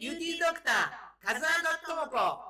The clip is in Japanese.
ユーティードクター、カズアンドトモコ。